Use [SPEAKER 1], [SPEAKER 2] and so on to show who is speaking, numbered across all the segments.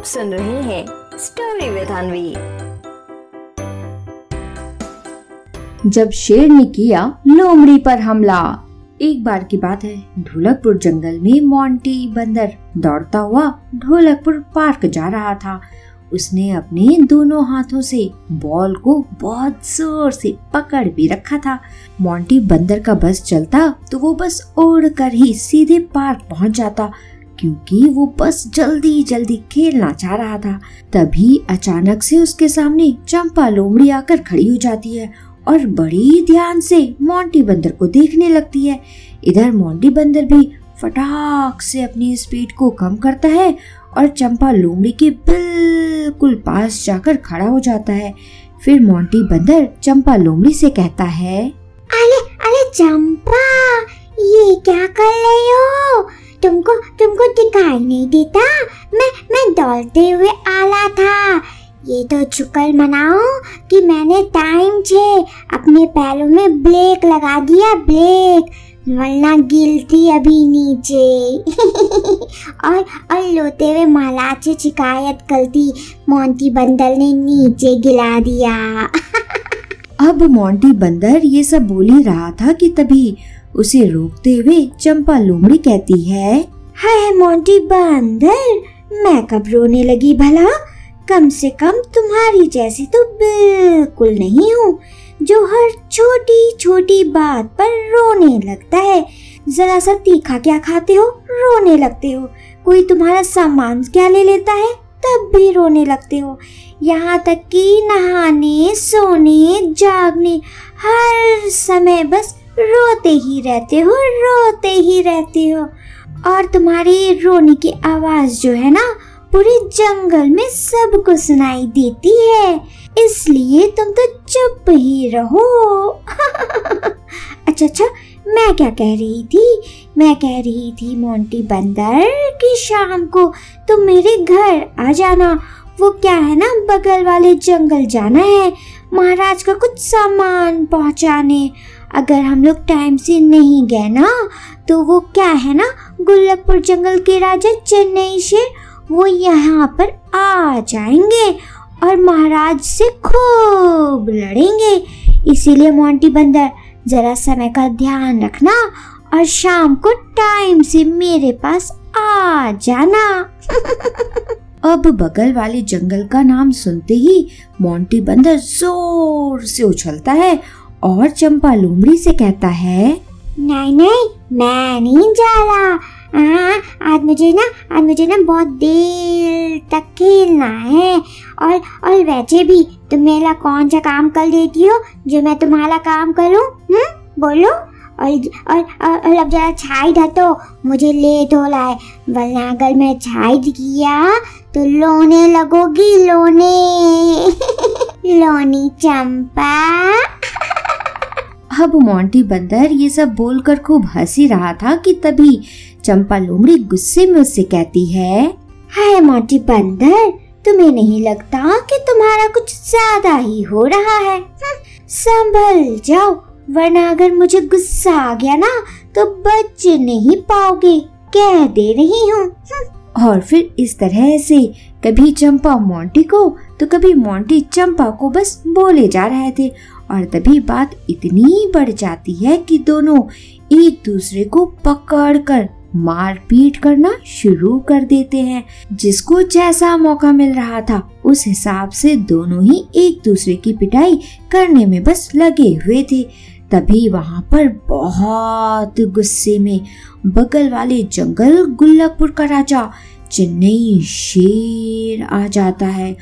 [SPEAKER 1] आप सुन रहे हैं स्टोरी विद अनवी
[SPEAKER 2] जब शेर ने किया लोमड़ी पर हमला, एक बार की बात है, ढोलकपुर जंगल में मोंटी बंदर दौड़ता हुआ ढोलकपुर पार्क जा रहा था। उसने अपने दोनों हाथों से बॉल को बहुत ज़ोर से पकड़ भी रखा था। मोंटी बंदर का बस चलता तो वो बस उड़ कर ही सीधे पार्क पहुँच जाता। क्योंकि वो बस जल्दी जल्दी खेलना चाह रहा था। तभी अचानक से उसके सामने चंपा लोमड़ी आकर खड़ी हो जाती है और बड़ी ध्यान से मोंटी बंदर को देखने लगती है। इधर मोंटी बंदर भी फटाक से अपनी स्पीड को कम करता है और चंपा लोमड़ी के बिल्कुल पास जाकर खड़ा हो जाता है। फिर मोंटी बंदर चंपा लोमड़ी से कहता है,
[SPEAKER 3] अरे अरे चंपा, ये क्या कर रही हो? तुमको तुमको दिखाई नहीं देता। मैं मैं दौड़ते हुए आला था। ये तो शुक्र मनाओ कि मैंने टाइम से अपने पैरों में ब्रेक लगा दिया, ब्रेक। वरना गिलती अभी नीचे। और और लोते हुए महाराज से शिकायत करती, मोंटी बंदर ने नीचे गिला दिया।
[SPEAKER 2] अब मोंटी बंदर ये सब बोल ही रहा था कि तभी उसे रोकते हुए चंपा लोमड़ी कहती है,
[SPEAKER 3] हाय मोंटी बंदर, मैं कब रोने लगी भला? कम से कम तुम्हारी जैसी तो बिल्कुल नहीं हूँ, जो हर छोटी छोटी बात पर रोने लगता है। जरा सा तीखा क्या खाते हो? रोने लगते हो। कोई तुम्हारा सामान क्या ले लेता है? तब भी रोने लगते हो। यहाँ तक कि नहाने, सोने, जागने, हर समय बस रोते ही रहते हो, रोते ही रहते हो। और तुम्हारी रोने की आवाज़ जो है ना, पूरे जंगल में सबको सुनाई देती है। इसलिए तुम तो चुप ही रहो। अच्छा अच्छा मैं क्या कह रही थी? मैं कह रही थी मोंटी बंदर कि शाम को तुम मेरे घर आ जाना। वो क्या है ना, बगल वाले जंगल जाना है, महाराज का कुछ सामान पहुँचाने। अगर हम लोग टाइम से नहीं गए ना तो वो क्या है ना, गुल्लकपुर जंगल के राजा चेन्नई शेर वो यहाँ पर आ जाएँगे और महाराज से खूब लड़ेंगे। इसीलिए मोंटी बंदर, जरा समय का ध्यान रखना और शाम को टाइम से मेरे पास आ जाना।
[SPEAKER 2] अब बगल वाले जंगल का नाम सुनते ही मोंटी बंदर ज़ोर से उछलता है और चंपा लोमड़ी से कहता है,
[SPEAKER 3] नहीं नहीं, मैं नहीं जा रहा हाँ आज मुझे ना, आज मुझे ना बहुत देर तक खेलना है। और और वैसे भी, तुम मेरा कौन सा काम कर देती हो? जो मैं तुम्हारा काम करूँ हम्म बोलो। और और और अब जरा छाई था तो मुझे लेट हो रहा है वरना अगर मैं छाई किया तो लोने लगोगी, लोने। लोनी चंपा।
[SPEAKER 2] अब मोंटी बंदर ये सब बोलकर खूब हँसी रहा था कि तभी चंपा लोमड़ी गुस्से में उससे कहती है
[SPEAKER 3] हाय मोंटी बंदर तुम्हें नहीं लगता कि तुम्हारा कुछ ज़्यादा ही हो रहा है हम्म, संभल जाओ वरना अगर मुझे गुस्सा आ गया ना तो बच नहीं पाओगे कह दे रही हूँ हम्म।
[SPEAKER 2] और फिर इस तरह से कभी चंपा मोंटी को तो कभी मोंटी चंपा को बस बोले जा रहे थे और तभी बात इतनी बढ़ जाती है कि दोनों एक दूसरे को पकड़ कर मारपीट करना शुरू कर देते हैं। जिसको जैसा मौका मिल रहा था, उस हिसाब से दोनों ही एक दूसरे की पिटाई करने में बस लगे हुए थे। तभी वहाँ पर बहुत गुस्से में बगल वाले जंगल गुल्लकपुर का राजा चेन्नई शेर आ जाता है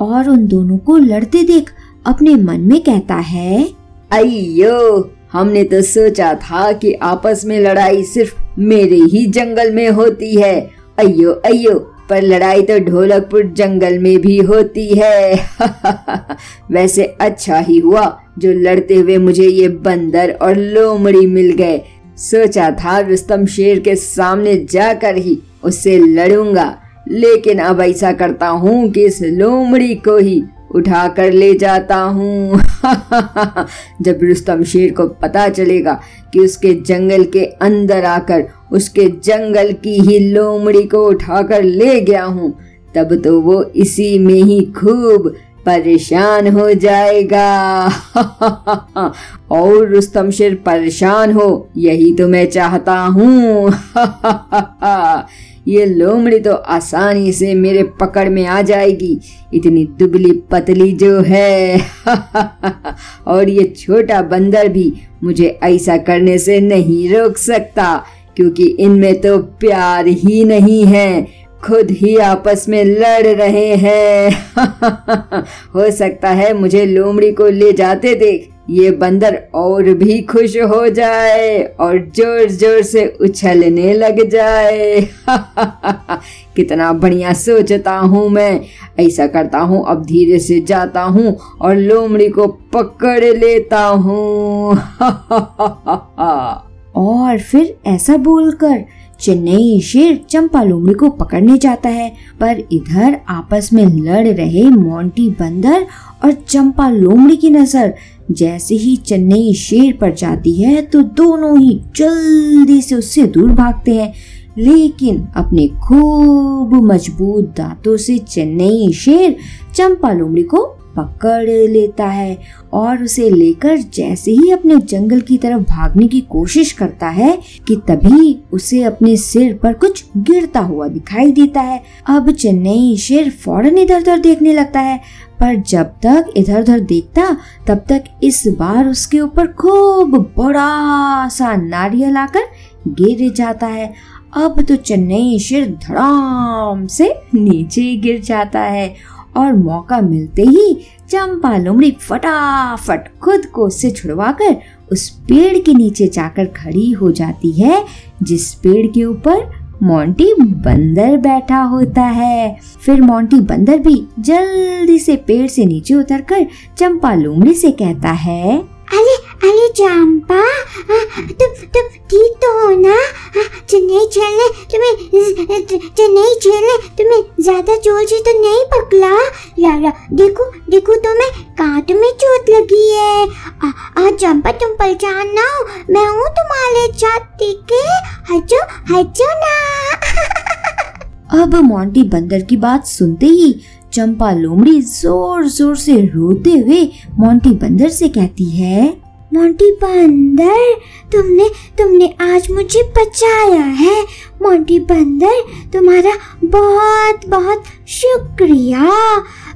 [SPEAKER 2] और उन दोनों को लड़ते देख अपने मन में कहता है
[SPEAKER 4] अयो हमने तो सोचा था कि आपस में लड़ाई सिर्फ़ मेरे ही जंगल में होती है। अयो अयो पर लड़ाई तो ढोलकपुर जंगल में भी होती है। वैसे अच्छा ही हुआ जो लड़ते हुए मुझे ये बंदर और लोमड़ी मिल गए। सोचा था रुस्तम शेर के सामने जाकर ही उससे लड़ूँगा, लेकिन अब ऐसा करता हूँ कि इस लोमड़ी को ही उठा कर ले जाता हूँ। जब रुस्तम शेर को पता चलेगा कि उसके जंगल के अंदर आकर उसके जंगल की ही लोमड़ी को उठाकर ले गया हूँ, तब तो वो इसी में ही खूब परेशान हो जाएगा। और रुस्तम शेर परेशान हो, यही तो मैं चाहता हूँ। ये लोमड़ी तो आसानी से मेरे पकड़ में आ जाएगी। इतनी दुबली पतली जो है। और ये छोटा बंदर भी मुझे ऐसा करने से नहीं रोक सकता, क्योंकि इनमें तो प्यार ही नहीं है। खुद ही आपस में लड़ रहे हैं। हो सकता है मुझे लोमड़ी को ले जाते देख, ये बंदर और भी खुश हो जाए और ज़ोर ज़ोर से उछलने लग जाए। कितना बढ़िया सोचता हूँ मैं। ऐसा करता हूँ, अब धीरे से जाता हूँ और लोमड़ी को पकड़ लेता हूँ।
[SPEAKER 2] और फिर ऐसा बोलकर चेन्नई शेर चंपा लोमड़ी को पकड़ने जाता है, पर इधर आपस में लड़ रहे मोंटी बंदर और चंपा लोमड़ी की नज़र। जैसे ही चेन्नई शेर पर जाती है तो दोनों ही जल्दी से उससे दूर भागते हैं। लेकिन अपने खूब मज़बूत दांतों से चेन्नई शेर चंपा लोमड़ी को पकड़ लेता है और उसे लेकर जैसे ही अपने जंगल की तरफ़ भागने की कोशिश करता है कि तभी उसे अपने सिर पर कुछ गिरता हुआ दिखाई देता है। अब चेन्नई शेर फ़ौरन इधर उधर देखने लगता है, पर जब तक इधर उधर देखता, तब तक इस बार उसके ऊपर खूब बड़ा सा नारियल आकर गिर जाता है। अब तो चेन्नई शेर धड़ाम से नीचे गिर जाता है और मौका मिलते ही चंपा लोमड़ी फटाफट खुद को उससे छुड़वाकर उस पेड़ के नीचे जाकर खड़ी हो जाती है, जिस पेड़ के ऊपर मोंटी बंदर बैठा होता है। फिर मोंटी बंदर भी जल्दी से पेड़ से नीचे उतरकर चंपा लोमड़ी से कहता है,
[SPEAKER 3] अरे अरे चंपा तुम तुम ठीक तो हो ना? चेन्नई चलने तुम्हें चेन्नई चलने तुम्हें ज़्यादा ज़ोर से तो यार देखो देखो तुम्हें कहाँ में चोट लगी है। आ, चंपा तुम परेशान ना हो। मैं हूँ तुम्हारे साथ ठीक है हजो हजो ना।
[SPEAKER 2] अब मोंटी बंदर की बात सुनते ही चंपा लोमड़ी ज़ोर ज़ोर से रोते हुए मोंटी बंदर से कहती है
[SPEAKER 3] मोंटी बंदर तुमने तुमने आज मुझे बचाया है। मोंटी बंदर तुम्हारा बहुत बहुत शुक्रिया।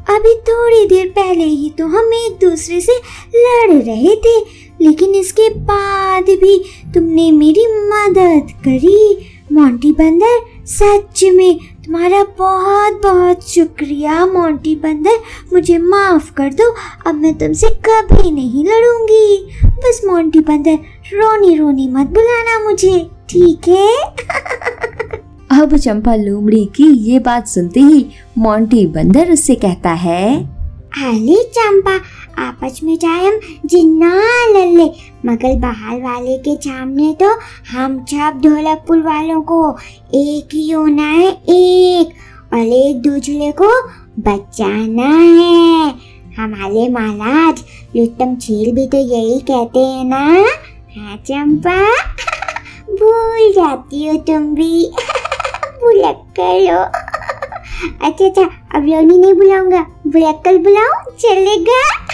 [SPEAKER 3] अभी थोड़ी देर पहले ही तो हम एक दूसरे से लड़ रहे थे, लेकिन इसके बाद भी तुमने मेरी मदद करी। मोंटी बंदर, सच में तुम्हारा बहुत बहुत शुक्रिया। मोंटी बंदर, मुझे माफ़ कर दो, अब मैं तुमसे कभी नहीं लड़ूँगी। बस मोंटी बंदर रोनी रोनी मत बुलाना मुझे, ठीक है?
[SPEAKER 2] अब चंपा लोमड़ी की ये बात सुनते ही मोंटी बंदर उससे कहता है
[SPEAKER 3] अरे चंपा, आपस में जाए हम जिन्ना लल्ले मगर बहाल वाले के सामने तो हम छप ढोलकपुर वालों को एक ही होना है, एक। और एक दूसरे को बचाना है। हमारे महाराज लुत्तम छील भी तो यही कहते हैं ना? हाँ चंपा? भूल जाती हो तुम भी। भुलक्कर लो अच्छा अच्छा अब रोनी नहीं बुलाऊँगा भुलक्कल बुलाऊं चलेगा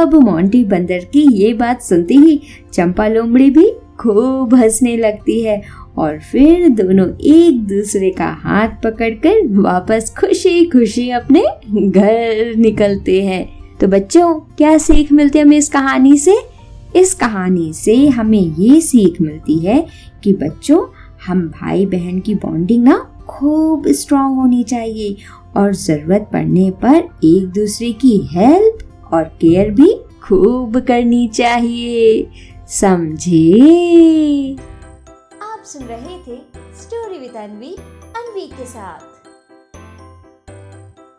[SPEAKER 2] अब मोंटी बंदर की ये बात सुनते ही चंपा लोमड़ी भी खूब हंसने लगती है और फिर दोनों एक दूसरे का हाथ पकड़कर वापस खुशी खुशी अपने घर निकलते हैं। तो बच्चों, क्या सीख मिलती है हमें इस कहानी से? इस कहानी से हमें ये सीख मिलती है कि बच्चों हम भाई बहन की बॉन्डिंग ना खूब स्ट्रांग होनी चाहिए और ज़रूरत पड़ने पर एक दूसरे की हेल्प और केयर भी खूब करनी चाहिए। समझे?
[SPEAKER 1] आप सुन रहे थे स्टोरी विद अनवी अनवी के साथ।